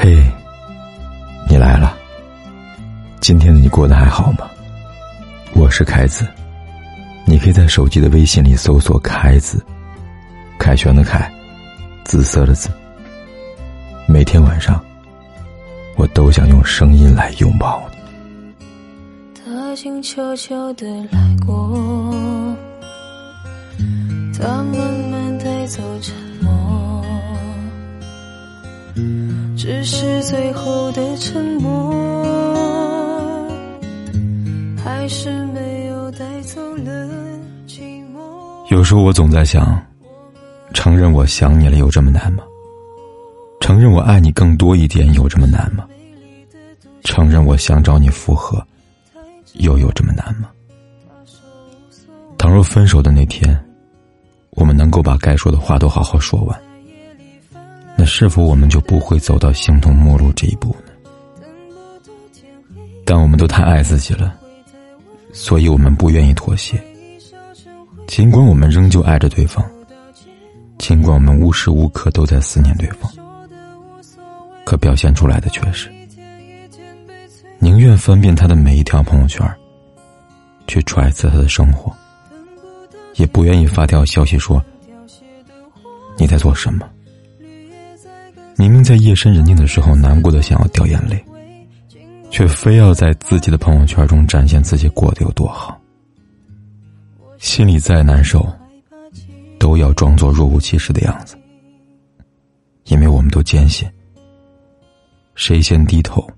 嘿，你来了。今天的你过得还好吗？我是凯子，你可以在手机的微信里搜索“凯子”，凯旋的凯，紫色的紫。每天晚上，我都想用声音来拥抱你。他静悄悄的来过，是最后的沉默，还是没有带走了寂寞。有时候我总在想，承认我想你了有这么难吗？承认我爱你更多一点有这么难吗？承认我想找你复合，又有这么难吗？倘若分手的那天，我们能够把该说的话都好好说完，是否我们就不会走到形同陌路这一步呢？但我们都太爱自己了，所以我们不愿意妥协。尽管我们仍旧爱着对方，尽管我们无时无刻都在思念对方。可表现出来的却是，宁愿翻遍他的每一条朋友圈，去揣测他的生活，也不愿意发条消息说你在做什么。明明在夜深人静的时候难过的想要掉眼泪，却非要在自己的朋友圈中展现自己过得有多好。心里再难受，都要装作若无其事的样子，因为我们都坚信。谁先低头，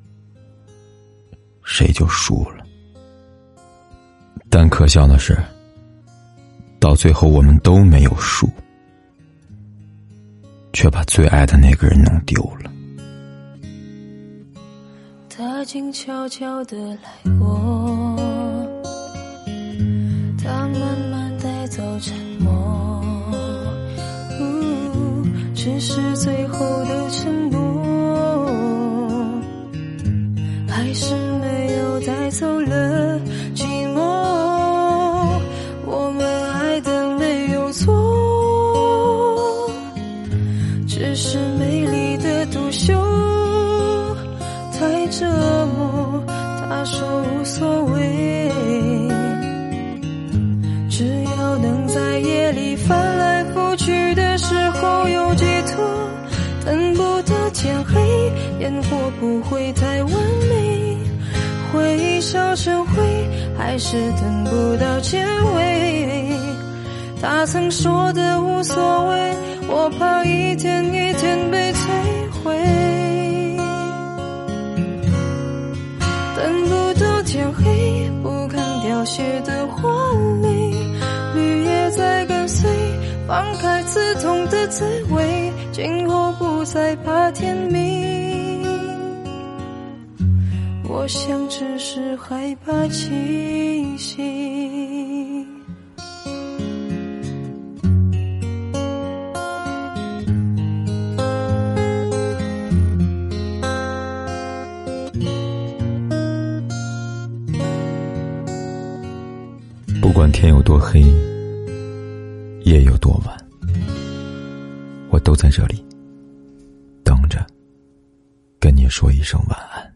谁就输了。但可笑的是，到最后我们都没有输，却把最爱的那个人弄丢了。他静悄悄的来过，他慢慢带走沉默，只是最天黑，烟火不会太完美，回忆烧成灰，还是等不到结尾。他曾说的无所谓，我怕一天一天被摧毁。等不到天黑，不肯凋谢的花蕾，绿叶在跟随，放开刺痛的滋味。今后不不再怕天明，我想只是害怕清醒。不管天有多黑，夜有多晚。我都在这里，说一声晚安。